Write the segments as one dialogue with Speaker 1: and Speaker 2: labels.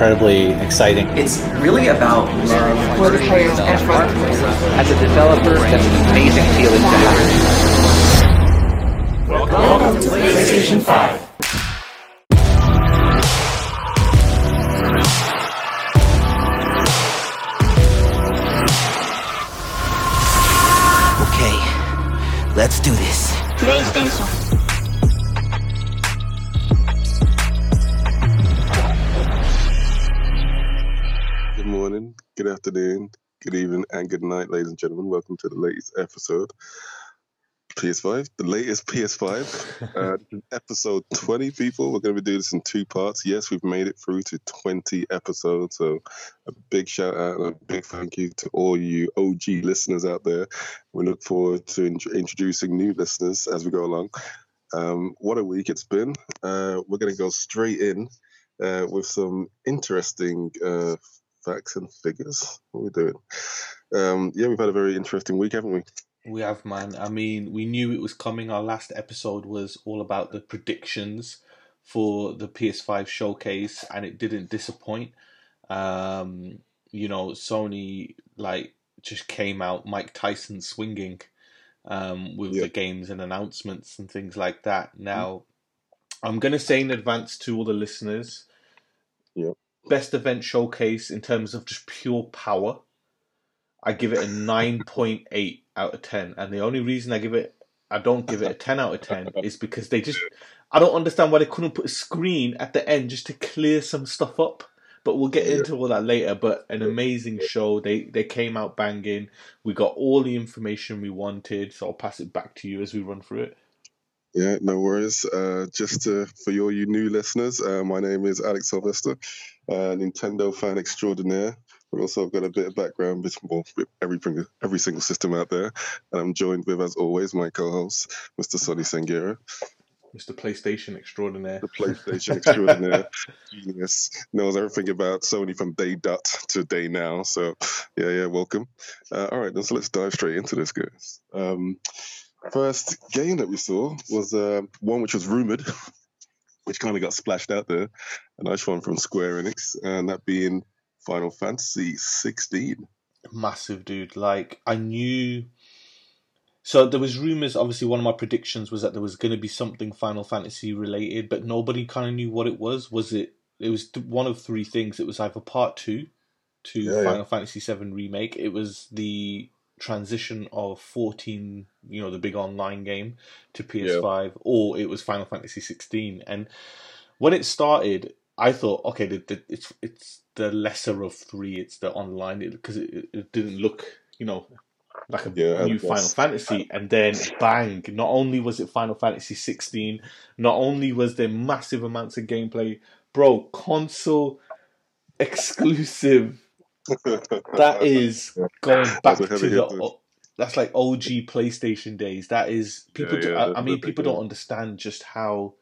Speaker 1: incredibly exciting.
Speaker 2: It's really about love
Speaker 3: for the players and for the players.
Speaker 4: As a developer, that's an amazing feeling to have.
Speaker 5: Welcome to PlayStation 5.
Speaker 6: Okay, let's do this.
Speaker 3: PlayStation.
Speaker 7: Good afternoon, good evening, and good night, ladies and gentlemen. Welcome to the latest episode. PS5, the latest PS5, uh, episode 20, people. We're going to be doing this in two parts. Yes, we've made it through to 20 episodes. So, a big shout out and a big thank you to all you OG listeners out there. We look forward to in- introducing new listeners as we go along. Um, what a week it's been. Uh, we're going to go straight in uh, with some interesting uh, facts and figures. What are we doing? Um, yeah, we've had a very interesting week, haven't we?
Speaker 8: We have, man. I mean, we knew it was coming. Our last episode was all about the predictions for the PS5 showcase, and it didn't disappoint. Um, you know, Sony like just came out Mike Tyson swinging um, with
Speaker 7: Yeah.
Speaker 8: the games and announcements and things like that. Now, I'm gonna say in advance to all the listeners,
Speaker 7: Yeah.
Speaker 8: Best event showcase in terms of just pure power. I give it a 9.8 out of 10. And the only reason I give it, I don't give it a 10 out of 10 is because they just, I don't understand why they couldn't put a screen at the end just to clear some stuff up. But we'll get into all that later. But an amazing show. They they came out banging. We got all the information we wanted. So I'll pass it back to you as we run through it.
Speaker 7: Yeah, no worries. Uh, just to, for your you new listeners, uh, my name is Alex Sylvester, uh, Nintendo fan extraordinaire. But also, I've got a bit of background with, well, with every every single system out there, and I'm joined with, as always, my co-host, Mr. Sonny Sangira,
Speaker 8: Mr. PlayStation extraordinaire.
Speaker 7: the PlayStation extraordinaire, genius, knows everything about Sony from day dot to day now. So, yeah, yeah, welcome. Uh, all right, then, so let's dive straight into this, guys. Um, first game that we saw was uh, one which was rumored, which kind of got splashed out there, a nice one from Square Enix, and that being Final Fantasy 16.
Speaker 8: massive dude. Like i knew so there was rumors obviously one of my predictions was that there was going to be something final fantasy related but nobody kind of knew what it was. Was it it was one of three things. It was either part 2 to
Speaker 7: Yeah, yeah.
Speaker 8: final fantasy 7 remake. It was the transition of 14 you know the big online game to ps5 or it was final fantasy 16 and when it started I thought, okay, the, the, it's it's the lesser of three. It's the online because it, it, it didn't look, you know, like a
Speaker 7: Yeah,
Speaker 8: new Final Fantasy. And then bang! Not only was it Final Fantasy 16, not only was there massive amounts of gameplay, bro, console exclusive. That is going back to the.
Speaker 7: hitter.
Speaker 8: That's like OG PlayStation days. That is people.
Speaker 7: Yeah,
Speaker 8: do,
Speaker 7: yeah,
Speaker 8: I, I mean, people don't understand just how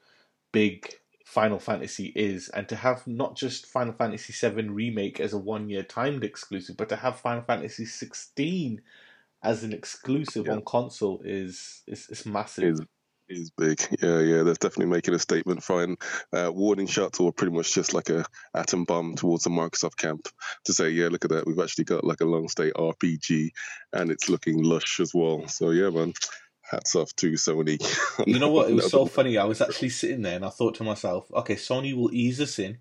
Speaker 8: big Final Fantasy is, and to have not just Final Fantasy VII remake as a one-year timed exclusive, but to have Final Fantasy 16 as an exclusive
Speaker 7: Yeah.
Speaker 8: on console is is, is massive.
Speaker 7: is is big. Yeah, yeah. That's definitely making a statement. Fine. Uh, warning shots or pretty much just like a atom bomb towards the Microsoft camp to say, yeah, look at that. We've actually got like a long stay RPG, and it's looking lush as well. So yeah, man. Hats off to Sony.
Speaker 8: You know what? It was so funny. I was actually sitting there and I thought to myself, okay, Sony will ease us in,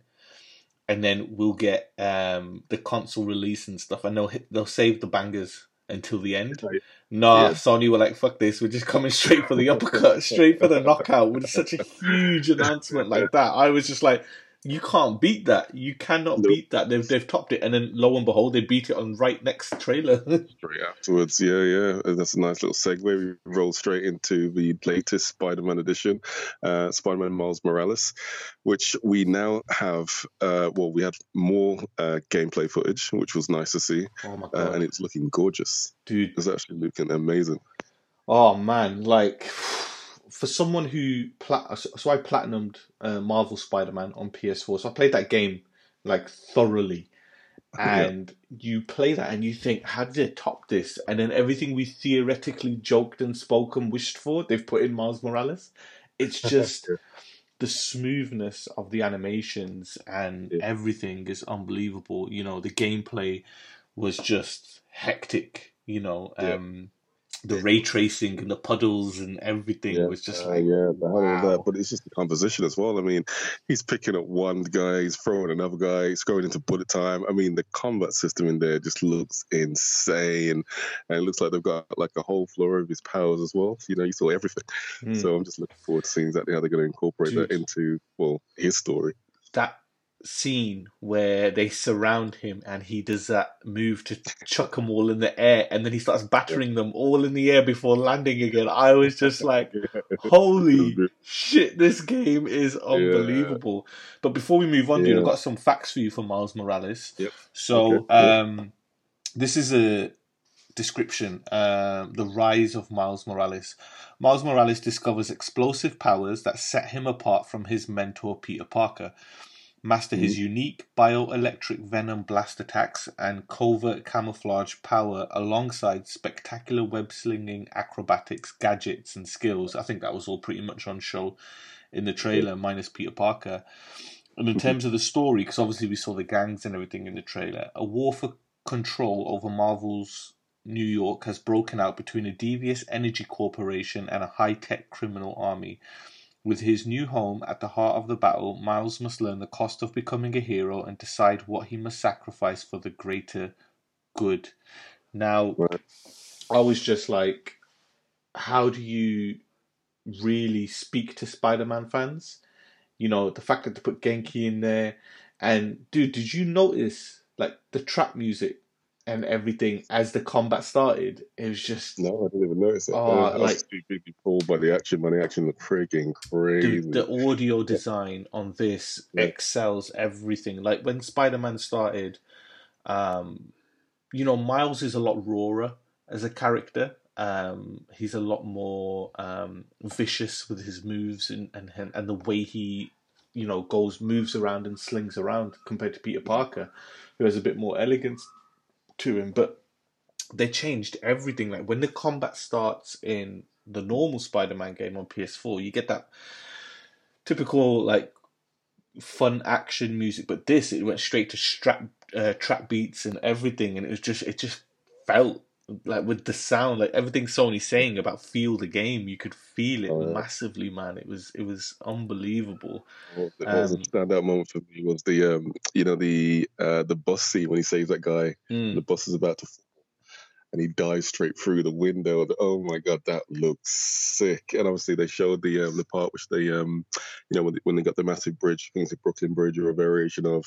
Speaker 8: and then we'll get um, the console release and stuff, and they'll hit, they'll save the bangers until the end.
Speaker 7: Right.
Speaker 8: Nah,
Speaker 7: Yeah.
Speaker 8: Sony were like, fuck this. We're just coming straight for the uppercut, straight for the knockout with such a huge announcement like that. I was just like. You can't beat that. You cannot
Speaker 7: Nope.
Speaker 8: beat that. They've they've topped it, and then lo and behold, they beat it on right next trailer.
Speaker 7: straight afterwards. Yeah, yeah. That's a nice little segue. We roll straight into the latest Spider-Man edition, uh, Spider-Man Miles Morales, which we now have. Uh, well, we had more uh, gameplay footage, which was nice to see,
Speaker 8: oh my
Speaker 7: uh,
Speaker 8: god,
Speaker 7: and it's looking gorgeous.
Speaker 8: dude!
Speaker 7: It's actually looking amazing.
Speaker 8: Oh man, like for someone who plat- so I platinumed uh, Marvel Spider-Man on PS4. So I played that game like thoroughly. And you play that and you think, how did they top this? And then everything we theoretically joked and spoke and wished for, they've put in Miles Morales. It's just the smoothness of the animations and
Speaker 7: Yeah.
Speaker 8: everything is unbelievable. You know, the gameplay was just hectic. You know,
Speaker 7: Yeah.
Speaker 8: um, the ray tracing and the puddles and everything
Speaker 7: Yeah,
Speaker 8: was just
Speaker 7: uh,
Speaker 8: like
Speaker 7: yeah, the hell of
Speaker 8: wow.
Speaker 7: that. But it's just the composition as well. I mean, he's picking up one guy, he's throwing another guy, he's going into bullet time. I mean, the combat system in there just looks insane, and it looks like they've got like a whole floor of his powers as well. You know, you saw everything.
Speaker 8: Mm.
Speaker 7: So I'm just looking forward to seeing exactly how they're going to incorporate that into well his story.
Speaker 8: that scene where they surround him and he does that move to chuck them all in the air and then he starts battering them all in the air before landing again. I was just like, holy shit, this game is unbelievable. But before we move on, dude, I've got some facts for you for Miles Morales.
Speaker 7: Yep.
Speaker 8: So,
Speaker 7: Okay, yeah.
Speaker 8: um, this is a description um, The Rise of Miles Morales. Miles Morales discovers explosive powers that set him apart from his mentor, Peter Parker. Master his mm-hmm. unique bioelectric venom blast attacks and covert camouflage power alongside spectacular web slinging acrobatics, gadgets, and skills. I think that was all pretty much on show in the mm-hmm. trailer, minus Peter Parker. And in mm-hmm. terms of the story, because obviously we saw the gangs and everything in the trailer, a war for control over Marvel's New York has broken out between a devious energy corporation and a high tech criminal army. With his new home at the heart of the battle, Miles must learn the cost of becoming a hero and decide what he must sacrifice for the greater good. Now,
Speaker 7: Right.
Speaker 8: I was just like, how do you really speak to Spider Man fans? You know, the fact that they put Genki in there. And, dude, did you notice, like, the trap music and everything as the combat started? It was just.
Speaker 7: No, I didn't even notice it.
Speaker 8: Oh,
Speaker 7: I
Speaker 8: like-
Speaker 7: too busy pulled by the action, man. The action looked freaking crazy.
Speaker 8: Dude, the audio design on this
Speaker 7: Yeah.
Speaker 8: excels everything. Like when Spider Man started, um, you know, Miles is a lot rawer as a character. Um, he's a lot more um, vicious with his moves and, and and the way he, you know, goes moves around and slings around compared to Peter Parker, who has a bit more elegance to him. But they changed everything. Like when the combat starts in the normal Spider-Man game on PS4, you get that typical like fun action music. But this, it went straight to strap uh, trap beats and everything, and it was just it just felt like with the sound, like everything Sony's saying about feel the game, you could feel it
Speaker 7: Oh, yeah.
Speaker 8: massively, man. It was it was unbelievable.
Speaker 7: What was
Speaker 8: Um,
Speaker 7: a standout moment for me was the um, you know, the uh, the bus scene when he saves that guy.
Speaker 8: Mm.
Speaker 7: The bus is about to fall, and he dives straight through the window. Oh my god, that looks sick! And obviously they showed the um, the part which they um, you know, when they, when they got the massive bridge, I think it's the Brooklyn Bridge or a variation of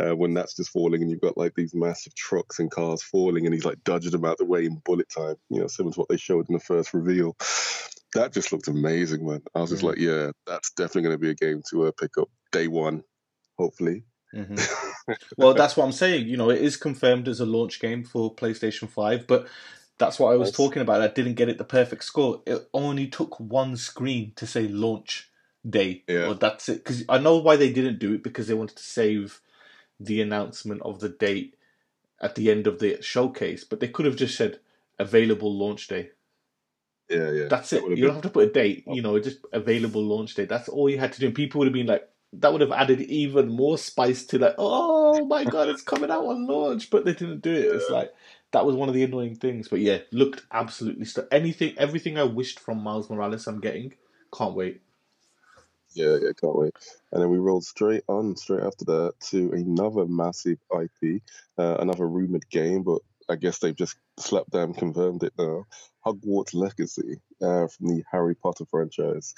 Speaker 7: uh, when that's just falling, and you've got like these massive trucks and cars falling, and he's like dodging them out the way in bullet time. You know, similar to what they showed in the first reveal. That just looked amazing, man. I was just like, yeah, that's definitely going to be a game to uh, pick up day one, hopefully.
Speaker 8: Hmm well, that's what I'm saying. You know, it is confirmed as a launch game for PlayStation 5, but that's what I was
Speaker 7: Yes.
Speaker 8: talking about. I didn't get it the perfect score. It only took one screen to say launch day.
Speaker 7: Yeah.
Speaker 8: Well, that's it. Because I know why they didn't do it because they wanted to save the announcement of the date at the end of the showcase, but they could have just said available launch day.
Speaker 7: Yeah, yeah.
Speaker 8: That's it.
Speaker 7: would've
Speaker 8: You don't have to put a date. You know, just available launch date. That's all you had to do. And people would have been like, that would have added even more spice to like, oh my god, it's coming out on launch. But they didn't do it. It's like that was one of the annoying things. But yeah, looked absolutely st- anything, everything I wished from Miles Morales. I'm getting. Can't wait.
Speaker 7: Yeah, yeah, can't wait. And then we rolled straight on, straight after that, to another massive IP, uh, another rumored game, but I guess they've just slapped down, confirmed it now. Hogwarts Legacy uh, from the Harry Potter franchise.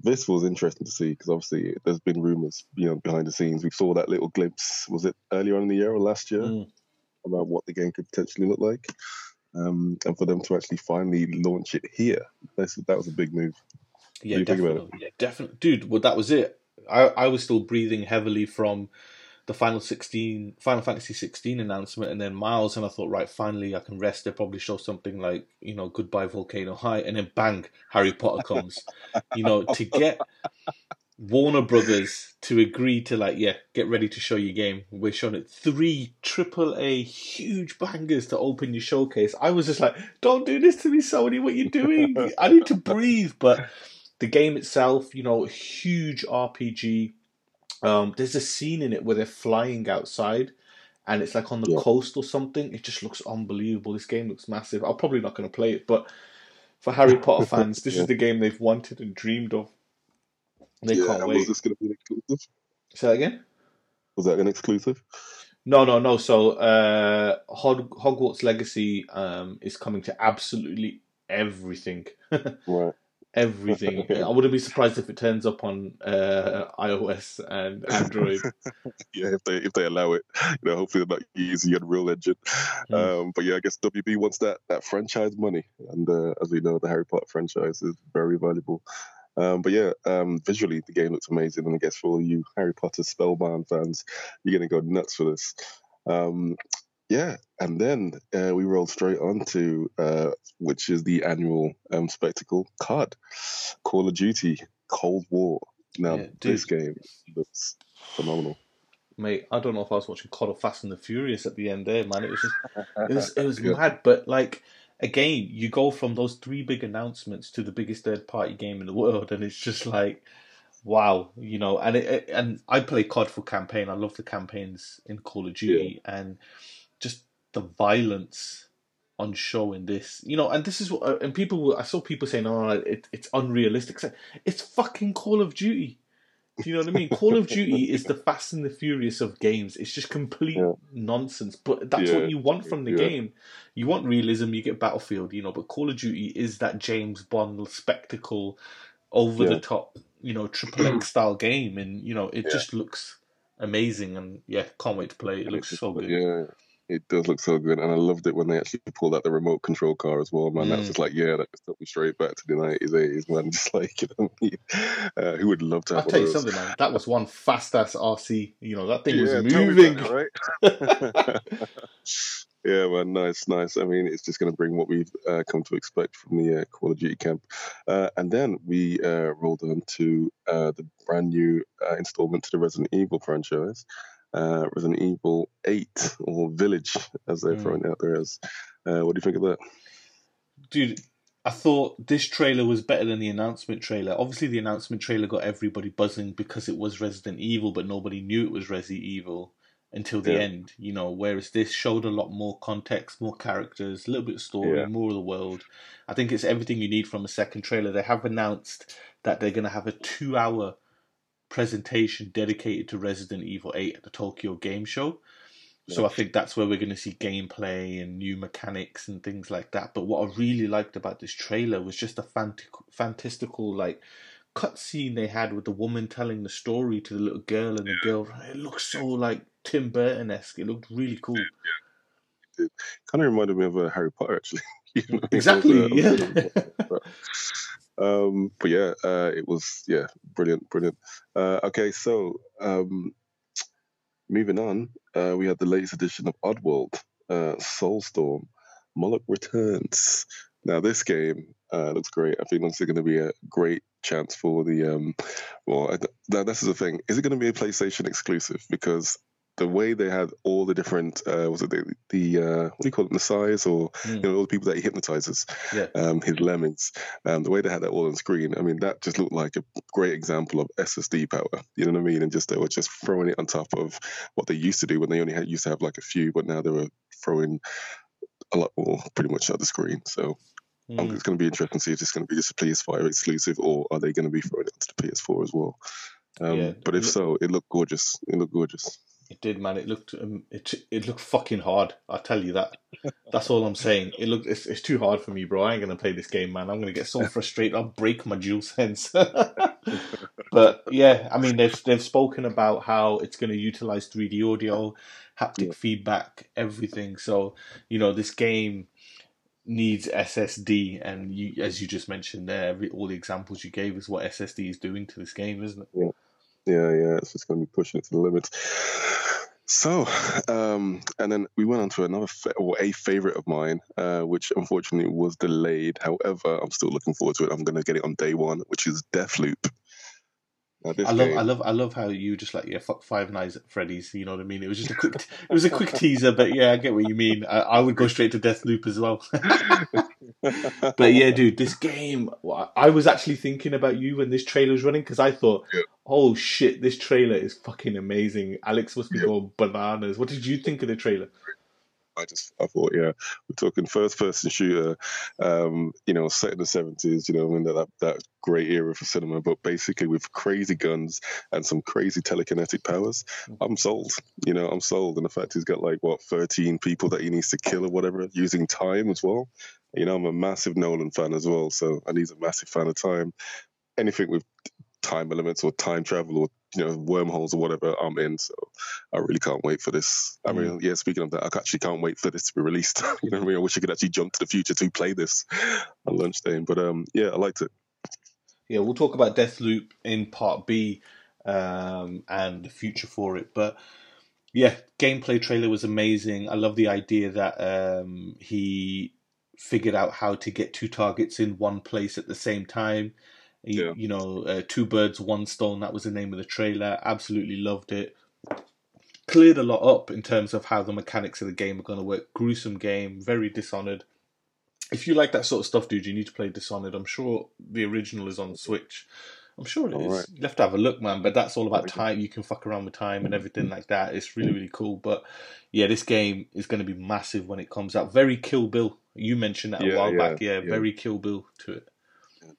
Speaker 7: This was interesting to see because obviously there's been rumors, you know, behind the scenes. We saw that little glimpse. Was it earlier on in the year or last year
Speaker 8: Mm.
Speaker 7: about what the game could potentially look like? Um, and for them to actually finally launch it here, that's, that was a big move.
Speaker 8: Yeah,
Speaker 7: do you think about
Speaker 8: definitely. Yeah, definitely, dude. Well, that was it. I I was still breathing heavily from the final sixteen, Final Fantasy sixteen announcement, and then Miles, and I thought, right, finally I can rest. They probably show something like you know, Goodbye Volcano High, and then bang, Harry Potter comes. you know, to get Warner Brothers to agree to like, yeah, get ready to show your game. We're showing it three triple A huge bangers to open your showcase. I was just like, don't do this to me, Sony. What you doing? I need to breathe, but the game itself, you know, huge RPG. Um, there's a scene in it where they're flying outside, and it's like on the
Speaker 7: Yeah.
Speaker 8: coast or something. It just looks unbelievable. This game looks massive. I'm probably not going to play it, but for Harry Potter fans, this
Speaker 7: Yeah.
Speaker 8: is the game they've wanted and dreamed of. They
Speaker 7: yeah,
Speaker 8: can't wait.
Speaker 7: was this going to be an exclusive?
Speaker 8: Say that again.
Speaker 7: Was that an exclusive?
Speaker 8: No, no, no. So uh, Hog- Hogwarts Legacy um, is coming to absolutely everything.
Speaker 7: Right.
Speaker 8: Everything. I wouldn't be surprised if it turns up on uh, iOS and Android.
Speaker 7: yeah, if they if they allow it, you know, hopefully they're not using Unreal Engine.
Speaker 8: Mm.
Speaker 7: Um, but yeah, I guess WB wants that that franchise money, and uh, as we know, the Harry Potter franchise is very valuable. Um, but yeah, um, visually the game looks amazing, and I guess for all you Harry Potter Spellbound fans, you're gonna go nuts for this. Um, yeah, and then uh, we rolled straight on to uh, which is the annual um, spectacle COD, Call of Duty Cold War. Now
Speaker 8: Yeah,
Speaker 7: this game looks phenomenal.
Speaker 8: Mate, I don't know if I was watching COD or Fast and the Furious at the end there, man. It was just, it was, it was
Speaker 7: Yeah.
Speaker 8: mad. But like, again, you go from those three big announcements to the biggest third party game in the world, and it's just like, wow, you know. And it, and I play COD for campaign. I love the campaigns in Call of Duty, and just the violence on show in this, you know. And this is what, uh, and people, I saw people saying, "Oh, it, it's unrealistic." It's fucking Call of Duty. Do you know what I mean? Call of Duty is the Fast and the Furious of games. It's just complete
Speaker 7: Yeah.
Speaker 8: nonsense, but that's
Speaker 7: Yeah.
Speaker 8: what you want from the
Speaker 7: Yeah.
Speaker 8: game. You want realism, you get Battlefield, you know, but Call of Duty is that James Bond spectacle, over the top, you know, triple X style game, and you know, it just looks amazing, and yeah, can't wait to play it. It looks so good.
Speaker 7: Yeah, it does look so good, and I loved it when they actually pulled out the remote control car as well, man. That
Speaker 8: Mm.
Speaker 7: just like, yeah, that just took me straight back to the nineties, eighties, man. Just like, you know, what I mean? uh, who would love to
Speaker 8: I'll tell you something, man. That was one fast ass RC. You know, that thing
Speaker 7: Yeah,
Speaker 8: was moving.
Speaker 7: it, right? yeah, man, nice, nice. I mean, it's just going to bring what we've uh, come to expect from the uh, Call of Duty camp. Uh, and then we uh, rolled on to uh, the brand new uh, installment to the Resident Evil franchise, uh, Resident Evil 8, or Village, as they're
Speaker 8: Mm.
Speaker 7: throwing out there as. Uh, what do you think of that?
Speaker 8: dude, I thought this trailer was better than the announcement trailer. Obviously, the announcement trailer got everybody buzzing because it was Resident Evil, but nobody knew it was Resident Evil until the
Speaker 7: Yeah.
Speaker 8: end. You know, whereas this showed a lot more context, more characters, a little bit of story,
Speaker 7: Yeah.
Speaker 8: more of the world. I think it's everything you need from a second trailer. They have announced that they're going to have a two-hour presentation dedicated to Resident Evil 8 at the Tokyo Game Show. So I think that's where we're going to see gameplay and new mechanics and things like that. But what I really liked about this trailer was just a fant- fantastical like cutscene they had with the woman telling the story to the little girl and the girl. It looked so like Tim Burton esque. It looked really cool.
Speaker 7: Kind of reminded me of uh, Harry Potter, actually. You know, it was,
Speaker 8: Exactly.
Speaker 7: uh,
Speaker 8: Yeah.
Speaker 7: um, but yeah, uh, it was yeah, brilliant, brilliant. Uh, okay, so um, moving on, uh, we had the latest edition of Oddworld, uh, Soulstorm, Moloch Returns. Now this game uh, looks great. I think this is going to be a great chance for the. Um, well, I, now this is the thing: is it going to be a PlayStation exclusive? Because the way they had all the different, uh, was it the, the uh, what do you call it, the size or
Speaker 8: Mm.
Speaker 7: you know all the people that he hypnotizes,
Speaker 8: Yeah.
Speaker 7: um, his lemmings, um, the way they had that all on screen. I mean, that just looked like a great example of SSD power. You know what I mean? And just they were just throwing it on top of what they used to do when they only had used to have like a few, but now they were throwing a lot more pretty much at the screen. So um,
Speaker 8: Mm.
Speaker 7: it's going to be interesting to see if it's going to be just a PS5 exclusive or are they going to be throwing it onto the PS4 as well. Um,
Speaker 8: Yeah.
Speaker 7: But if so, it looked gorgeous. It looked gorgeous.
Speaker 8: It did, man. It looked um, it it looked fucking hard. I tell you that. That's all I'm saying. It looked it's, it's too hard for me, bro. I ain't gonna play this game, man. I'm gonna get so frustrated. I'll break my DualSense. but yeah, I mean they've they've spoken about how it's gonna utilize 3D audio, haptic
Speaker 7: Yeah.
Speaker 8: feedback, everything. So you know this game needs SSD, and you, as you just mentioned there, every, all the examples you gave is what SSD is doing to this game, isn't it?
Speaker 7: Yeah, yeah, yeah. it's just going to be pushing it to the limits. So, um, and then we went on to another fa- or a favorite of mine, uh, which unfortunately was delayed. However, I'm still looking forward to it. I'm going to get it on day one, which is Deathloop.
Speaker 8: I love,
Speaker 7: game,
Speaker 8: I love, I love how you just like yeah, fuck Five Nights at Freddy's. You know what I mean? It was just a quick, it was a quick teaser, but yeah, I get what you mean. I, I would go straight to Deathloop as well. but yeah, dude, this game, I was actually thinking about you when this trailer was running because I thought,
Speaker 7: Yeah.
Speaker 8: oh shit, this trailer is fucking amazing. Alex must be
Speaker 7: Yeah.
Speaker 8: going bananas. What did you think of the trailer?
Speaker 7: I just I thought, yeah, we're talking first person shooter, um, you know, set in the seventies, you know, I mean that, that that great era for cinema, but basically with crazy guns and some crazy telekinetic powers. I'm sold. You know, I'm sold. And the fact he's got like what, thirteen people that he needs to kill or whatever, using time as well. You know, I'm a massive Nolan fan as well, so and he's a massive fan of time. Anything with time elements or time travel or you know wormholes or whatever I'm in so I really can't wait for this I mean yeah speaking of that I actually can't wait for this to be released you know what I mean I wish I could actually jump to the future to play this on lunch day but um yeah I liked it
Speaker 8: Yeah, we'll talk about Deathloop in part B um, and the future for it. But yeah, gameplay trailer was amazing. I love the idea that um, he figured out how to get two targets in one place at the same time. You,
Speaker 7: Yeah.
Speaker 8: you know, uh, two birds, one stone. That was the name of the trailer. Absolutely loved it. Cleared a lot up in terms of how the mechanics of the game are going to work. Gruesome game, very dishonored if you like that sort of stuff, dude, you need to play Dishonored. I'm sure the original is on the Switch. I'm sure it is.
Speaker 7: All right.
Speaker 8: You have to have a look, man. But that's all about time. You can fuck around with time and everything like that. It's really, really cool. But yeah, this game is going to be massive when it comes out. Very Kill Bill. You mentioned that a while
Speaker 7: yeah,
Speaker 8: back. Yeah,
Speaker 7: yeah.
Speaker 8: very Kill Bill to it.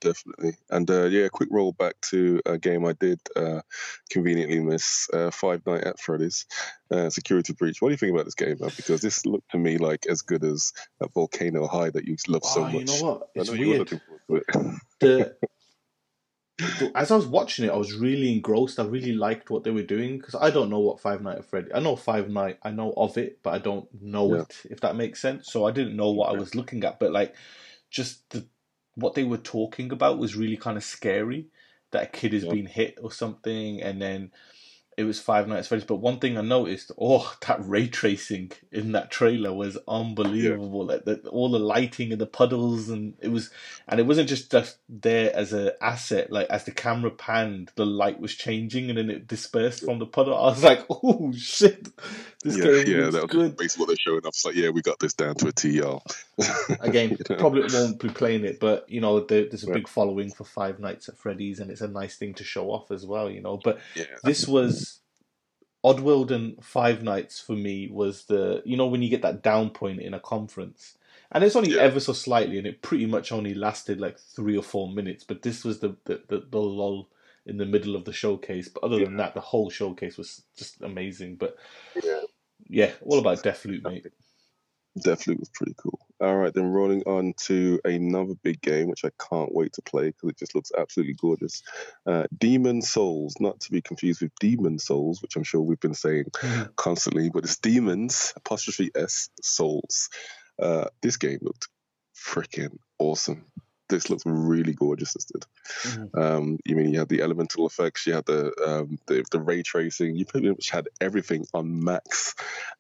Speaker 7: Definitely and uh, yeah quick roll back to a game I did uh, conveniently miss uh, Five Night at Freddy's uh, Security Breach what do you think about this game man? because this looked to me like as good as that Volcano High that you love so
Speaker 8: oh,
Speaker 7: much
Speaker 8: you know what?
Speaker 7: I
Speaker 8: It's
Speaker 7: know
Speaker 8: weird.
Speaker 7: looking forward to it
Speaker 8: the, the- as I was watching it, I was really engrossed. I really liked what they were doing because I don't know what Five Night at Freddy. I know Five Night. I know of it, but I don't know
Speaker 7: Yeah.
Speaker 8: it. If that makes sense. So I didn't know what I was looking at. But like, just the what they were talking about was really kind of scary. That a kid has
Speaker 7: Yeah.
Speaker 8: been hit or something, and then it was Five Nights at Freddy's. But one thing I noticed, oh, that ray tracing in that trailer was unbelievable. Like the, all the lighting and the puddles, and it was, and it wasn't just just there as an asset. Like as the camera panned, the light was changing, and then it dispersed from the puddle. I was like, oh shit, this
Speaker 7: yeah,
Speaker 8: game
Speaker 7: yeah, that was
Speaker 8: good.
Speaker 7: basically what they're showing off. It's like, yeah, we got this down to a T, y'all.
Speaker 8: Again,
Speaker 7: You know?
Speaker 8: probably won't be playing it, but you know, there, there's a big following for Five Nights at Freddy's, and it's a nice thing to show off as well. You know, but
Speaker 7: yeah,
Speaker 8: this was Oddworld and Five Nights for me was the you know when you get that down point in a conference, and it's only
Speaker 7: Yeah.
Speaker 8: ever so slightly, and it pretty much only lasted like three or four minutes. But this was the the, the, the lull in the middle of the showcase. But other than that, the whole showcase was just amazing. But
Speaker 7: yeah,
Speaker 8: yeah, all about Deathloop, mate.
Speaker 7: Deathloop was pretty cool. All right, then rolling on to another big game, which I can't wait to play because it just looks absolutely gorgeous. Uh, Demon Souls, not to be confused with Demon Souls, which I'm sure we've been saying constantly, but it's Demons apostrophe S Souls. Uh, this game looked freaking awesome. This looks really gorgeous. This did.
Speaker 8: Mhm.
Speaker 7: Um, you mean you had the elemental effects, you had the um, the, the ray tracing, you pretty much had everything on max,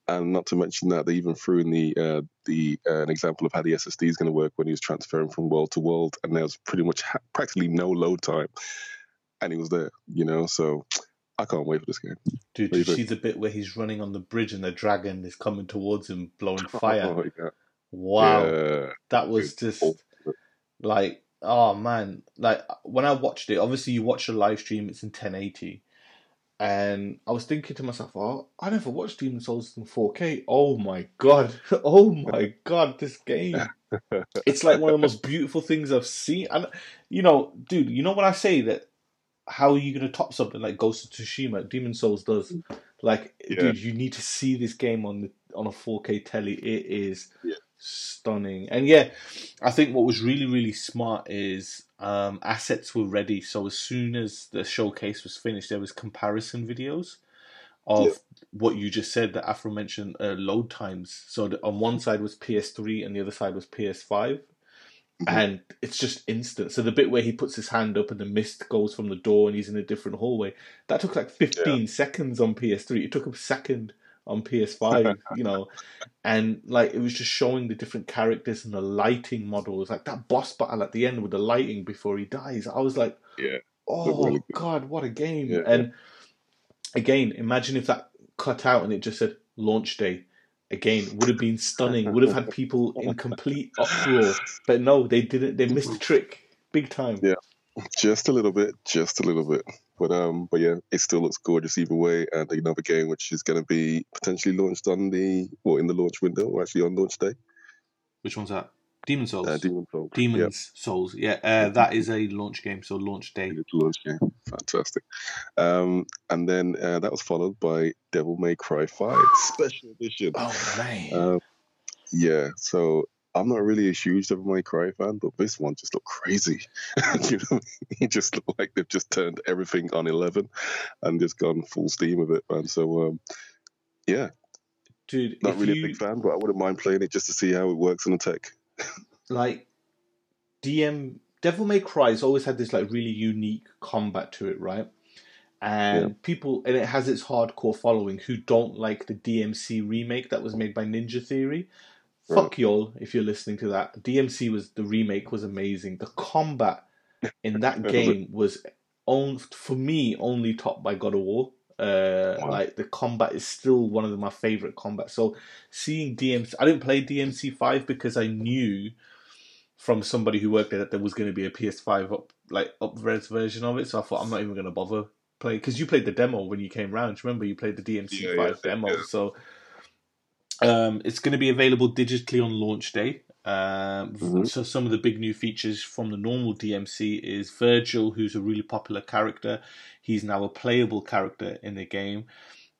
Speaker 7: and not to mention that they even threw in the uh, the uh, an example of how the SSD is going to work when he was transferring from world to world, and there was pretty much ha- practically no load time, and he was there. You know, so I can't wait for this game.
Speaker 8: Dude,
Speaker 7: you
Speaker 8: see the bit where he's running on the bridge and the dragon is coming towards him, blowing fire?
Speaker 7: Oh, yeah.
Speaker 8: Wow,
Speaker 7: Yeah.
Speaker 8: that was just
Speaker 7: Oh.
Speaker 8: Like oh man. Like when i watched it obviously you watch the live stream it's in 1080 and i was thinking to myself oh i never watched demon souls in 4k oh my god. Oh my god this game. It's like one of the most beautiful things i've seen. And you know dude you know when i say that how are you going to top something like ghost of tsushima demon souls does? Like
Speaker 7: Yeah.
Speaker 8: dude you need to see this game on the on a 4k telly. It is
Speaker 7: Yeah.
Speaker 8: Stunning and yeah I think what was really, really smart is um, assets were ready. So as soon as the showcase was finished, there was comparison videos of
Speaker 7: Yeah.
Speaker 8: what you just said, the aforementioned uh, load times. So the, on one side was PS3 and the other side was PS5.
Speaker 7: Mhm.
Speaker 8: And it's just instant. So the bit where he puts his hand up and the mist goes from the door and he's in a different hallway, that took like 15 seconds on PS3. It took a second on PS5, you know, and like it was just showing the different characters and the lighting models, like that boss battle at the end with the lighting before he dies. I was like,
Speaker 7: Yeah.
Speaker 8: Oh
Speaker 7: really.
Speaker 8: God, what a game!
Speaker 7: Yeah.
Speaker 8: And again, imagine if that cut out and it just said launch day. Again, would have been stunning. Would have had people in complete uproar. But no, they didn't. They missed the trick big time.
Speaker 7: Yeah. Just a little bit, just a little bit. But um, but yeah, it still looks gorgeous either way. And another game which is going to be potentially launched on the or in the launch window, or actually on launch day.
Speaker 1: Which one's that? Demon Souls.
Speaker 7: Uh, Demon Souls.
Speaker 1: Demons Souls. Yeah, uh, that is a launch game. So launch day.
Speaker 7: A launch game. Fantastic. Um, and then uh, that was followed by Devil May Cry Five Special Edition.
Speaker 8: Oh man.
Speaker 7: Um, yeah, so I'm not really a huge Devil May Cry fan, but this one just looked crazy. you know, it just looked like they've just turned everything on 11 and just gone full steam with it, man. So, um, yeah,
Speaker 8: Dude,
Speaker 7: not really
Speaker 8: you,
Speaker 7: a big fan, but I wouldn't mind playing it just to see how it works in the tech.
Speaker 8: like DM Devil May Cry's always had this like really unique combat to it, right? And people and it has its hardcore following who don't like the DMC remake that was made by Ninja Theory. Fuck y'all if you're listening to that. DMC was the remake was amazing. The combat in that game was on for me only topped by God of War. Uh,
Speaker 7: Wow.
Speaker 8: like the combat is still one of my favorite combat. So seeing DMC, I didn't play DMC five because I knew from somebody who worked there that there was going to be a PS5 up like up-res version of it. So I thought I'm not even going to bother play because you played the demo when you came round. Remember you played the DMC
Speaker 7: Yeah,
Speaker 8: five
Speaker 7: yeah,
Speaker 8: demo.
Speaker 7: yeah.
Speaker 8: So um, it's going to be available digitally on launch day. Um,
Speaker 7: Mhm.
Speaker 8: So some of the big new features from the normal DMC is Vergil, who's a really popular character. He's now a playable character in the game.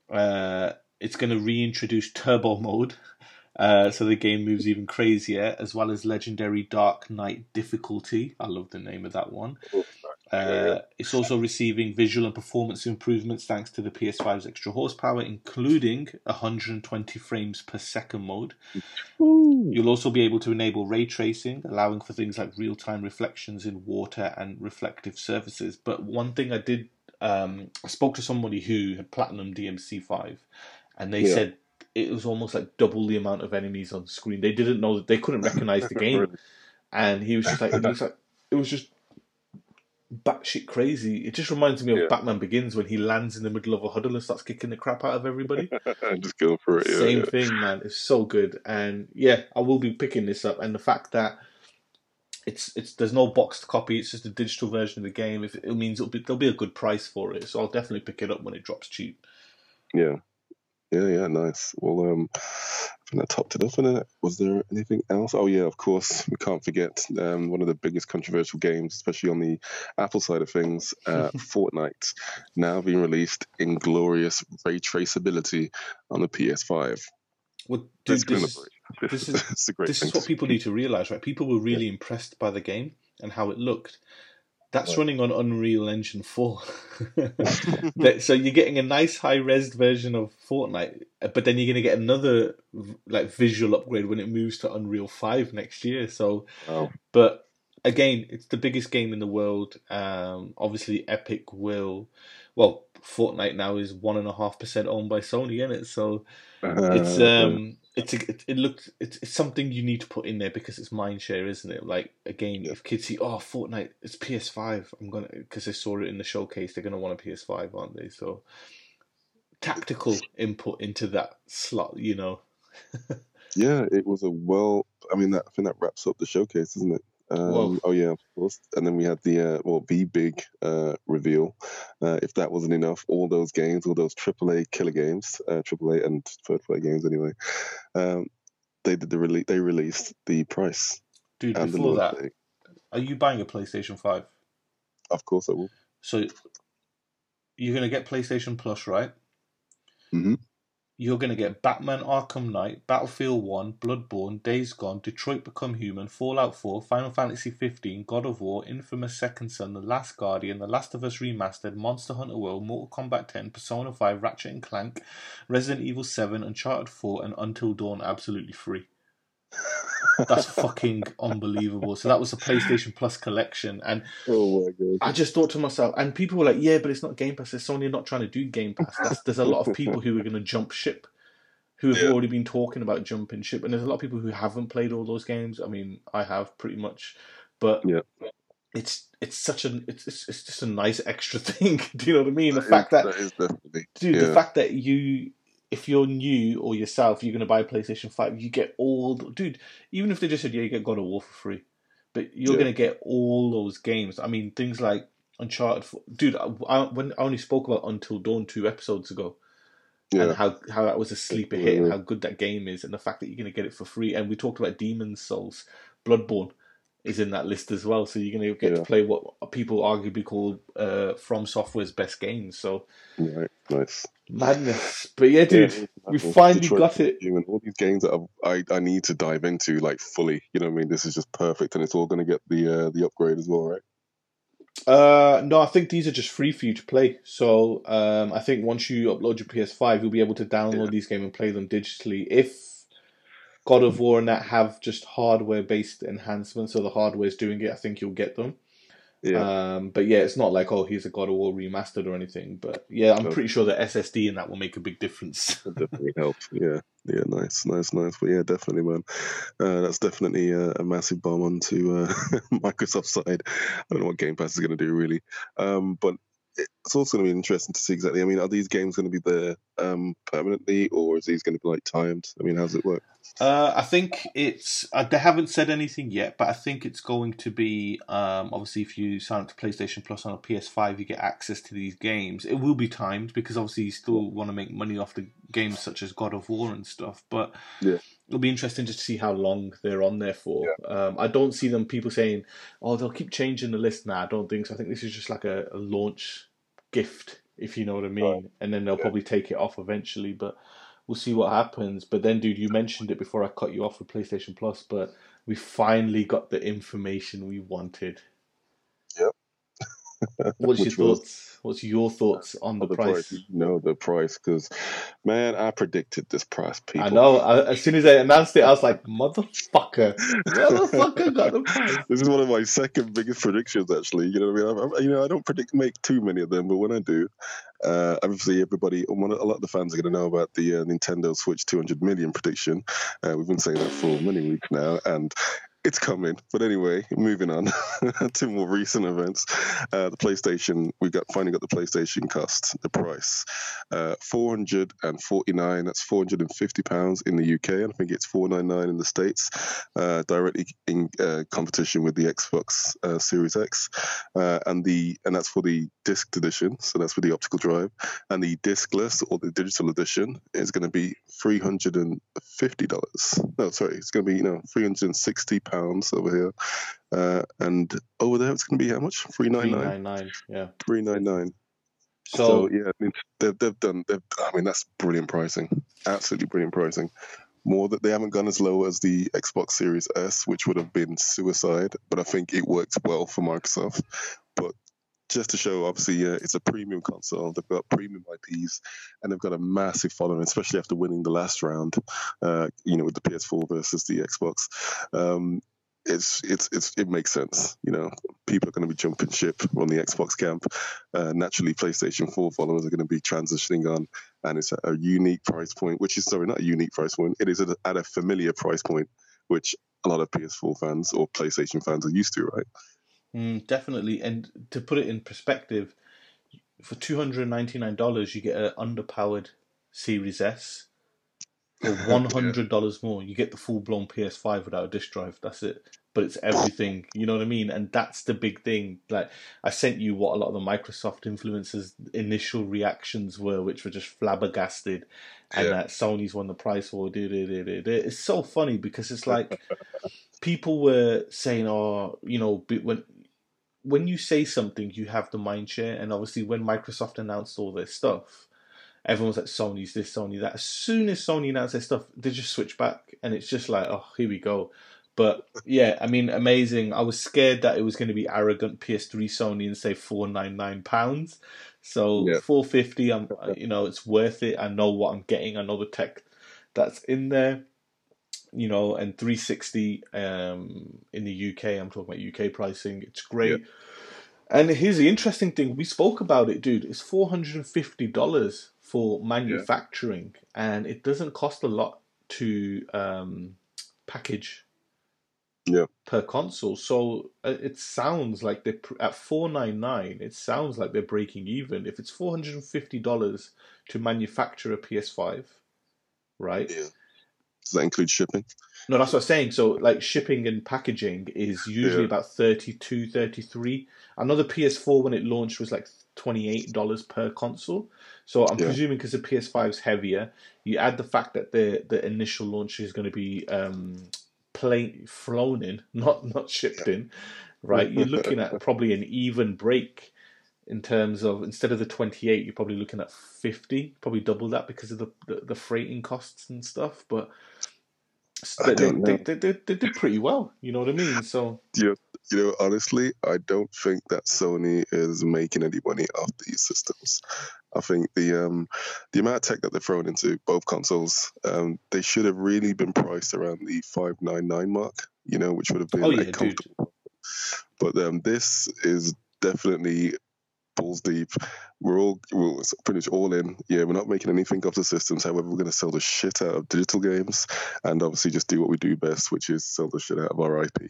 Speaker 8: Uh, it's going to reintroduce turbo mode, uh, so the game moves even crazier, as well as legendary Dark Knight difficulty. I love the name of that one. Uh, it's also receiving visual and performance improvements thanks to the PS5's extra horsepower, including 120 frames per second mode. You'll also be able to enable ray tracing, allowing for things like real time reflections in water and reflective surfaces. But one thing I did, um, I spoke to somebody who had platinum DMC5, and they
Speaker 7: Yeah.
Speaker 8: said it was almost like double the amount of enemies on screen. They didn't know that they couldn't recognize the game, and he was just like, it was like, it was just batshit crazy. It just reminds me of
Speaker 7: Yeah.
Speaker 8: Batman Begins when he lands in the middle of a huddle and starts kicking the crap out of everybody.
Speaker 7: just go for it. Yeah,
Speaker 8: Same
Speaker 7: yeah.
Speaker 8: thing, man. It's so good, and yeah, I will be picking this up. And the fact that it's it's there's no boxed copy; it's just a digital version of the game. If it means it'll be there'll be a good price for it, so I'll definitely pick it up when it drops cheap.
Speaker 7: Yeah. Yeah, yeah, nice. Well, um, I think that topped it off. And was there anything else? Oh, yeah, of course. We can't forget um, one of the biggest controversial games, especially on the Apple side of things, uh, Fortnite, now being released in glorious ray traceability on the PS5.
Speaker 8: Well, dude, this, is- this is
Speaker 7: it's a great
Speaker 8: this is what people need to realize, right? People were really impressed by the game and how it looked. That's
Speaker 7: Right.
Speaker 8: running on Unreal Engine 4. That- so you're getting a nice high res version of Fortnite, but then you're going to get another like visual upgrade when it moves to Unreal 5 next year. So,
Speaker 7: Wow.
Speaker 8: but again, it's the biggest game in the world. Um, obviously, Epic will. Well, Fortnite now is one and a half percent owned by Sony, isn't it? So it's
Speaker 7: Uh,
Speaker 8: um it's a, it, it looks it's, it's something you need to put in there because it's mindshare isn't it like again if kids see oh fortnite it's ps5 i'm gonna because they saw it in the showcase they're gonna want a ps5 aren't they so tactical input into that slot you know
Speaker 7: Yeah, it was a well. I mean, that, I think that wraps up the showcase, isn't it? Um, oh yeah, of course. And then we had the uh, well, the big uh, reveal. Uh, if that wasn't enough, all those games, all those AAA killer games, uh, AAA and third party games anyway. Um, they did the release. They released the price
Speaker 8: dude before that are you buying a playstation 5
Speaker 7: Of course, I will.
Speaker 8: so you're gonna get playstation plus right
Speaker 7: Mhm.
Speaker 8: You're going to get Batman Arkham Knight, Battlefield 1, Bloodborne, Days Gone, Detroit Become Human, Fallout 4, Final Fantasy 15, God of War, Infamous Second Son, The Last Guardian, The Last of Us Remastered, Monster Hunter World, Mortal Kombat 10, Persona 5, Ratchet and Clank, Resident Evil 7, Uncharted 4, and Until Dawn absolutely free. That's fucking unbelievable. So that was the PlayStation Plus collection, and
Speaker 7: Oh my god.
Speaker 8: I just thought to myself, and people were like, "Yeah, but it's not Game Pass. They're Sony not trying to do Game Pass." That's, there's a lot of people who are going to jump ship, who have
Speaker 7: Yeah.
Speaker 8: already been talking about jumping ship, and there's a lot of people who haven't played all those games. I mean, I have pretty much, but
Speaker 7: Yeah.
Speaker 8: it's it's such an it's it's, it's just a nice extra thing. Do you know what I mean? The fact that
Speaker 7: that is definitely
Speaker 8: dude,
Speaker 7: yeah.
Speaker 8: the fact that you if you're new or yourself, you're gonna buy a PlayStation Five, you get all the, dude. Even if they just said yeah, you get God of War for free, but you're
Speaker 7: Yeah.
Speaker 8: gonna get all those games. I mean, things like Uncharted. For, dude, I, I, when I only spoke about Until Dawn two episodes ago, and how how that was a sleeper hit and how good that game is, and the fact that you're gonna get it for free. And we talked about Demon's Souls, Bloodborne is in that list as well. So you're gonna get
Speaker 7: Yeah.
Speaker 8: to play what people arguably call uh, From Software's best games. So
Speaker 7: Right, nice.
Speaker 8: madness. But yeah, dude,
Speaker 7: Yeah,
Speaker 8: we
Speaker 7: Detroit
Speaker 8: finally got it.
Speaker 7: And all these games that I, I I need to dive into like fully. You know what I mean? This is just perfect, and it's all going to get the uh, the upgrade as well, right?
Speaker 8: Uh, no, I think these are just free for you to play. So um, I think once you upload your PS5, you'll be able to download
Speaker 7: Yeah.
Speaker 8: these games and play them digitally. If God of War and that have just hardware based enhancements, so the hardware is doing it, I think you'll get them.
Speaker 7: Yeah,
Speaker 8: Um, but yeah, it's not like oh, here's a God of War remastered or anything. But yeah, I'm pretty sure the SSD in that will make a big difference.
Speaker 7: definitely help. Yeah, yeah, nice, nice, nice. But yeah, definitely, man. Uh, that's definitely uh, a massive bomb onto uh, Microsoft's side. I don't know what Game Pass is going to do really, um, but it's also going to be interesting to see exactly. I mean, are these games going to be there um, permanently, or is these going to be like timed? I mean, how's it work?
Speaker 1: Uh, I think it's. Uh, they haven't said anything yet, but I think it's going to be. Um, obviously, if you sign up to PlayStation Plus on a PS5, you get access to these games. It will be timed because obviously you still want to make money off the games such as God of War and stuff. But
Speaker 7: Yeah.
Speaker 8: it'll be interesting just to see how long they're on there for. Um, I don't see them people saying, "Oh, they'll keep changing the list." Now, I don't think so. I think this is just like a, a launch gift, if you know what I oh, mean, and then they'll probably take it off eventually. But we'll see what happens. But then, dude, you mentioned it before I cut you off with PlayStation Plus, but we finally got the information we wanted. What's your
Speaker 7: was-
Speaker 8: thoughts? What's your thoughts on the,
Speaker 7: the
Speaker 8: price?
Speaker 7: You know the price because, man, I predicted this price. People,
Speaker 8: I know. I, as soon as I announced it, I was like, "Motherfucker, motherfucker got the price."
Speaker 7: This is one of my second biggest predictions, actually. You know what I mean? I, I, you know, I don't predict make too many of them, but when I do, uh, obviously everybody, a lot of the fans are going to know about the uh, Nintendo Switch 200 million prediction. Uh, we've been saying that for many weeks now, and it's coming. But anyway, moving on to more recent events. Uh, the PlayStation, we've got finally got the PlayStation cost, the price, uh, 449. That's 450 pounds in the UK, and I think it's 499 in the states. Uh, directly in uh, competition with the Xbox uh, Series X, uh, and the and that's for the disc edition. So that's for the optical drive, and the discless or the digital edition is going to be 350 dollars. No, sorry, it's going to be you know 360 pounds over here, uh, and over there it's going to be how much?
Speaker 8: Three
Speaker 7: 399.
Speaker 8: nine nine. Yeah.
Speaker 7: 399.
Speaker 8: So,
Speaker 7: So, yeah, I mean, they've, they've done. They've, I mean, that's brilliant pricing. Absolutely brilliant pricing. More that they haven't gone as low as the Xbox Series S, which would have been suicide. But I think it works well for Microsoft. But just to show, obviously, uh, it's a premium console. They've got premium IPs, and they've got a massive following, especially after winning the last round. Uh, you know, with the PS4 versus the Xbox. Um, it's it's it's it makes sense. You know, people are going to be jumping ship on the Xbox camp. Uh, naturally, PlayStation 4 followers are going to be transitioning on, and it's at a unique price point, which is sorry, not a unique price point. It is at a, at a familiar price point, which a lot of PS4 fans or PlayStation fans are used to, right?
Speaker 8: Mm, definitely. And to put it in perspective, for two hundred ninety nine dollars, you get an underpowered Series S. For one hundred dollars more, you get the full blown PS5 without a disk drive. That's it. But it's everything. You know what I mean? And that's the big thing. Like I sent you what a lot of the Microsoft influencers' initial reactions were, which were just flabbergasted, and
Speaker 7: Yeah.
Speaker 8: that Sony's won the prize da. It's so funny because it's like people were saying, "Oh, you know, when." When you say something, you have the mind share, and obviously, when Microsoft announced all this stuff, everyone was like Sony's this, Sony that. As soon as Sony announced their stuff, they just switch back, and it's just like, oh, here we go. But yeah, I mean, amazing. I was scared that it was going to be arrogant PS3 Sony and say four nine nine pounds. So
Speaker 7: Yeah.
Speaker 8: four fifty, I'm you know it's worth it. I know what I'm getting. I know the tech that's in there. You know, and 360 um, in the UK. I'm talking about UK pricing. It's great. And here's the interesting thing: we spoke about it, dude. It's four hundred and fifty dollars for manufacturing, and it doesn't cost a lot to um, package.
Speaker 7: Yeah.
Speaker 8: per console. So uh, it sounds like they are at four nine nine. It sounds like they're breaking even. If it's four hundred and fifty dollars to manufacture a PS5, right?
Speaker 7: Yeah. Does that include shipping?
Speaker 8: No, that's what I'm saying. So, like, shipping and packaging is usually
Speaker 7: Yeah.
Speaker 8: about 32 33 I know the PS4, when it launched, was like $28 per console. So, I'm
Speaker 7: Yeah.
Speaker 8: presuming because the PS5 is heavier, you add the fact that the, the initial launch is going to be um, plane, flown in, not, not shipped in, right? You're looking at probably an even break in terms of instead of the 28 you're probably looking at 50 probably double that because of the the, the freighting costs and stuff but they, they, they, they, they did pretty well you know what i mean so yeah,
Speaker 7: You know, honestly, I don't think that Sony is making any money off these systems. I think the um, the amount of tech that they're thrown into both consoles, um, they should have really been priced around the five nine nine mark. You know, which would have been
Speaker 8: Oh,
Speaker 7: a
Speaker 8: yeah, dude.
Speaker 7: comfortable. But um, this is definitely balls deep. We're all we're pretty much all in. Yeah, we're not making anything off the systems. However, we're going to sell the shit out of digital games, and obviously just do what we do best, which is sell the shit out of our IP.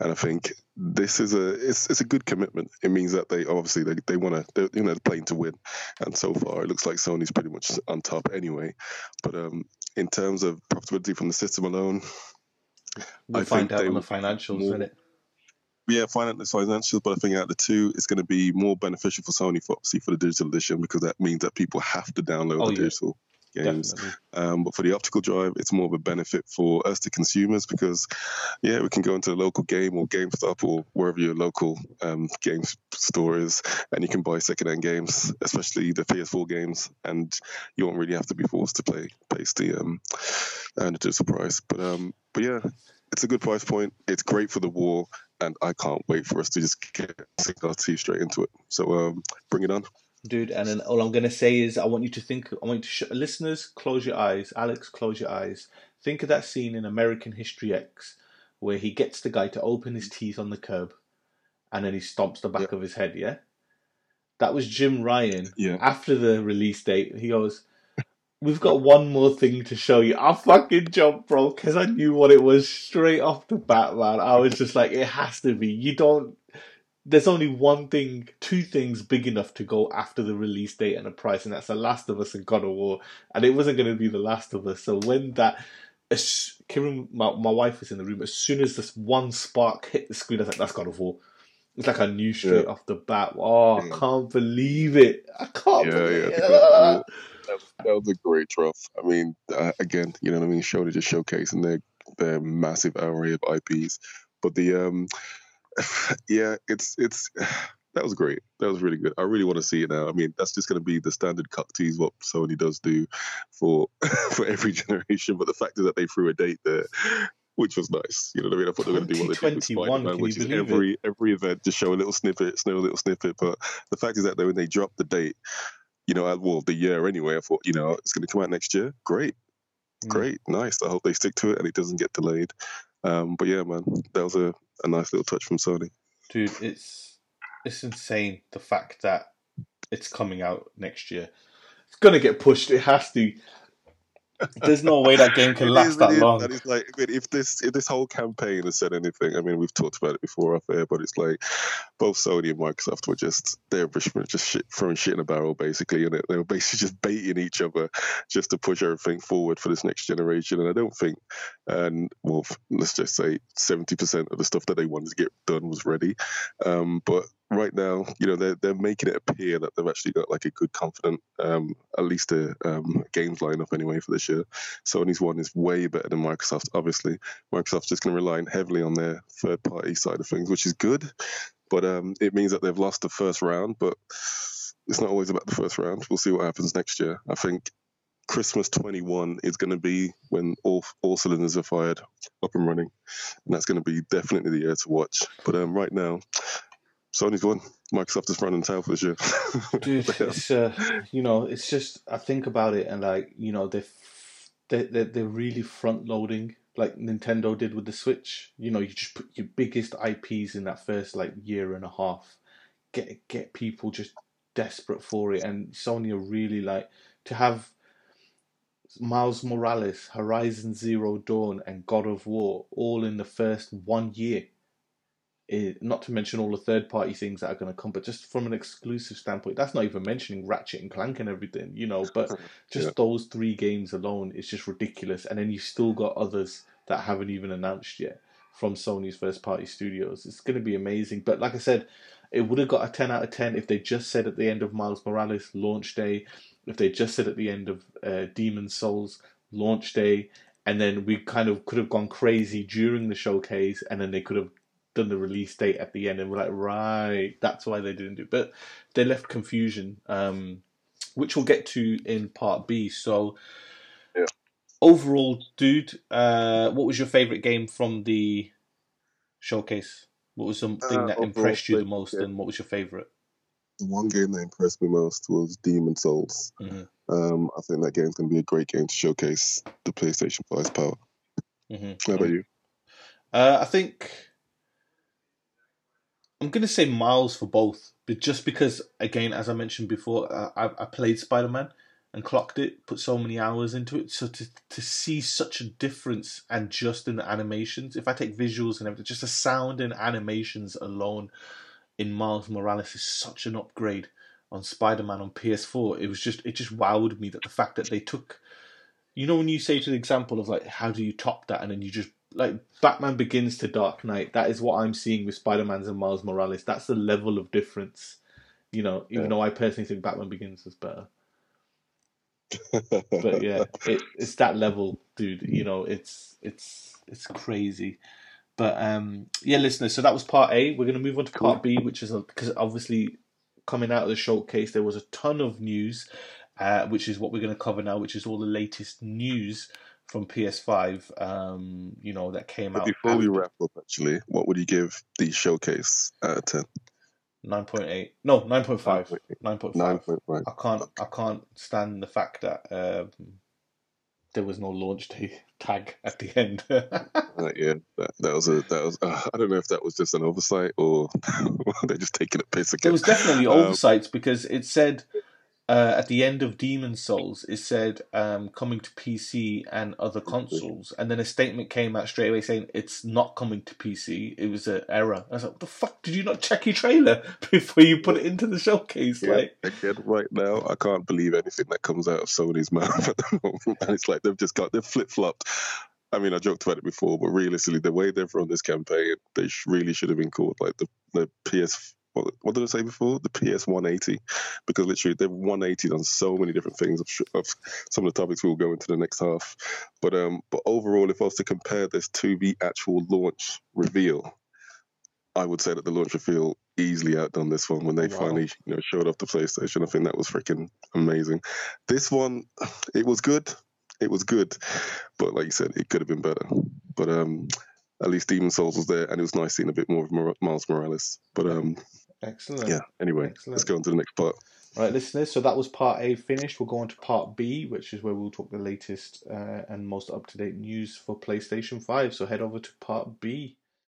Speaker 7: And I think this is a it's, it's a good commitment. It means that they obviously they, they want to you know they're playing to win, and so far it looks like Sony's pretty much on top anyway. But um, in terms of profitability from the system alone,
Speaker 8: we'll
Speaker 7: I
Speaker 8: find out on the
Speaker 7: will
Speaker 8: financials
Speaker 7: more-
Speaker 8: innit?
Speaker 7: Yeah, finance financials, but I think out the two, it's going to be more beneficial for Sony for obviously for the digital edition because that means that people have to download
Speaker 8: Oh,
Speaker 7: the
Speaker 8: yeah.
Speaker 7: digital games. Um, but for the optical drive, it's more of a benefit for us, the consumers, because yeah, we can go into a local game or GameStop or wherever your local um, game store is, and you can buy second-hand games, especially the PS4 games, and you won't really have to be forced to pay pay the um, uh, the digital price. But um, but yeah, it's a good price point. It's great for the war, and I can't wait for us to just get sink our teeth straight into it. So um, bring it on.
Speaker 8: dude and then all i'm going to say is i want you to think i want you to sh- listeners close your eyes alex close your eyes think of that scene in american history x where he gets the guy to open his teeth on the curb and then he stomps the back of his head yeah that was jim ryan
Speaker 7: Yeah.
Speaker 8: after the release date he goes we've got one more thing to show you i fucking jumped bro because i knew what it was straight off the bat man i was just like it has to be you don't there's only one thing, two things big enough to go after the release date and the price, and that's The Last of Us and God of War. And it wasn't going to be The Last of Us. So when that, as, Kieran, my, my wife was in the room, as soon as this one spark hit the screen, I was like, that's God of War. It's like I knew straight
Speaker 7: Yeah.
Speaker 8: off the bat. Oh, I can't believe it. I can't
Speaker 7: Yeah,
Speaker 8: believe
Speaker 7: yeah,
Speaker 8: it.
Speaker 7: That, was a great drop. I mean, uh, again, you know what I mean. Sony just showcasing their their massive array of IPs, but the um, yeah, it's it's that was great. That was really good. I really want to see it now. I mean, that's just going to be the standard cuck tease what Sony does do for for every generation. But the fact is that they threw a date there. Which was nice, you know what I mean. I thought they were going to do what they did with
Speaker 8: 2021,
Speaker 7: Spider-Man, which is
Speaker 8: it?
Speaker 7: every every event just show a little snippet, show a little snippet. But the fact is that when they dropped the date, you know, well, the year anyway. I thought, you know, it's going to come out next year. Great,
Speaker 8: Mm.
Speaker 7: great, nice. I hope they stick to it and it doesn't get delayed. Um, but yeah, man, that was a, a nice little touch from Sony.
Speaker 8: Dude, it's it's insane the fact that it's coming out next year. It's gonna get pushed. It has to. There's no way that game can last
Speaker 7: is,
Speaker 8: that long.
Speaker 7: and it's like, if this if this whole campaign has said anything, I mean, we've talked about it before off air, but it's like both Sony and Microsoft were just they're just just shit, throwing shit in a barrel, basically, and they were basically just baiting each other just to push everything forward for this next generation. And I don't think, and well, let's just say seventy percent of the stuff that they wanted to get done was ready. Um, but right now, you know, they're they're making it appear that they've actually got like a good, confident, um, at least a um, games lineup anyway for this year. Sony's one is way better than Microsoft. Obviously, Microsoft's just going to rely heavily on their third party side of things, which is good, but um, it means that they've lost the first round. But it's not always about the first round. We'll see what happens next year. I think Christmas 21 is going to be when all all cylinders are fired, up and running, and that's going to be definitely the year to watch. But um, right now, Sony's won. Microsoft is running tail for this year.
Speaker 8: Dude, it's uh, you know, it's just I think about it and like you know they they they they're really front loading like Nintendo did with the Switch. You know, you just put your biggest IPs in that first like year and a half, get get people just desperate for it, and Sony are really like to have. Miles Morales, Horizon Zero Dawn, and God of War all in the first one year. It, not to mention all the third party things that are going to come, but just from an exclusive standpoint, that's not even mentioning Ratchet and Clank and everything, you know. But just
Speaker 7: Yeah.
Speaker 8: those three games alone is just ridiculous. And then you've still got others that haven't even announced yet from Sony's first party studios. It's going to be amazing. But like I said, it would have got a 10 out of 10 if they just said at the end of Miles Morales launch day, if they just said at the end of uh, Demon Souls launch day, and then we kind of could have gone crazy during the showcase, and then they could have done the release date at the end, and we're like, right, that's why they didn't do. it. But they left confusion, um, which we'll get to in part B. So,
Speaker 7: Yeah.
Speaker 8: overall, dude, uh, what was your favorite game from the showcase? What was something
Speaker 7: Uh,
Speaker 8: that impressed you the most, and what was your favorite?
Speaker 7: The one game that impressed me most was Demon Souls.
Speaker 8: Mhm.
Speaker 7: Um, I think that game's going to be a great game to showcase the PlayStation 5's power.
Speaker 8: Mhm.
Speaker 7: How about you?
Speaker 8: Uh, I think I'm gonna say Miles for both, but just because, again, as I mentioned before, uh, I, I played Spider Man and clocked it, put so many hours into it, so to to see such a difference and just in the animations, if I take visuals and everything, just the sound and animations alone in Miles Morales is such an upgrade on Spider Man on PS4. It was just it just wowed me that the fact that they took you know when you say to the example of like how do you top that and then you just like Batman Begins to Dark Knight that is what I'm seeing with Spider Man's and Miles Morales. That's the level of difference you know even
Speaker 7: Yeah.
Speaker 8: though I personally think Batman Begins is better. But yeah it, it's that level dude you know it's it's it's crazy. But um yeah listeners so that was part A. We're going to move on to part B which is because obviously coming out of the showcase there was a ton of news uh, which is what we're going to cover now, which is all the latest news from PS5. Um, you know that came
Speaker 7: But
Speaker 8: out.
Speaker 7: before we wrap up, actually, what would you give the showcase out of 10?
Speaker 8: nine point eight, no nine point five, nine point five.
Speaker 7: 9.5.
Speaker 8: I can't, I can't stand the fact that um, there was no launch day tag at the end.
Speaker 7: Uh, yeah, that, that was a that was. Uh, I don't know if that was just an oversight or they're just taking a piss again.
Speaker 8: There was definitely
Speaker 7: Um,
Speaker 8: oversights because it said uh, at the end of Demon Souls, it said um, coming to PC and other consoles, and then a statement came out straight away saying it's not coming to PC. It was an error. I was like, "What the fuck? Did you not check your trailer before you put it into the showcase?"
Speaker 7: Yeah,
Speaker 8: Like,
Speaker 7: again, right now, I can't believe anything that comes out of Sony's mouth at the moment. And it's like they've just got they've flip flopped. I mean, I joked about it before, but realistically, the way they've run this campaign, they sh- really should have been called like the the PS. What, what did I say before? The PS 180, because literally they've 180 on so many different things of, of some of the topics we'll go into the next half. But um, but overall, if I was to compare this to the actual launch reveal, I would say that the launch reveal easily outdone this one when they
Speaker 8: Wow.
Speaker 7: finally you know showed off the PlayStation. I think that was freaking amazing. This one, it was good. It was good, but like you said, it could have been better. But um, at least Demon Souls was there, and it was nice seeing a bit more of Miles Morales. But um,
Speaker 8: excellent.
Speaker 7: yeah. Anyway,
Speaker 8: Excellent.
Speaker 7: let's go on to the next part.
Speaker 8: Right, listeners. So that was part A finished. We'll go on to part B, which is where we'll talk the latest uh, and most up to date news for PlayStation Five. So head over to part B.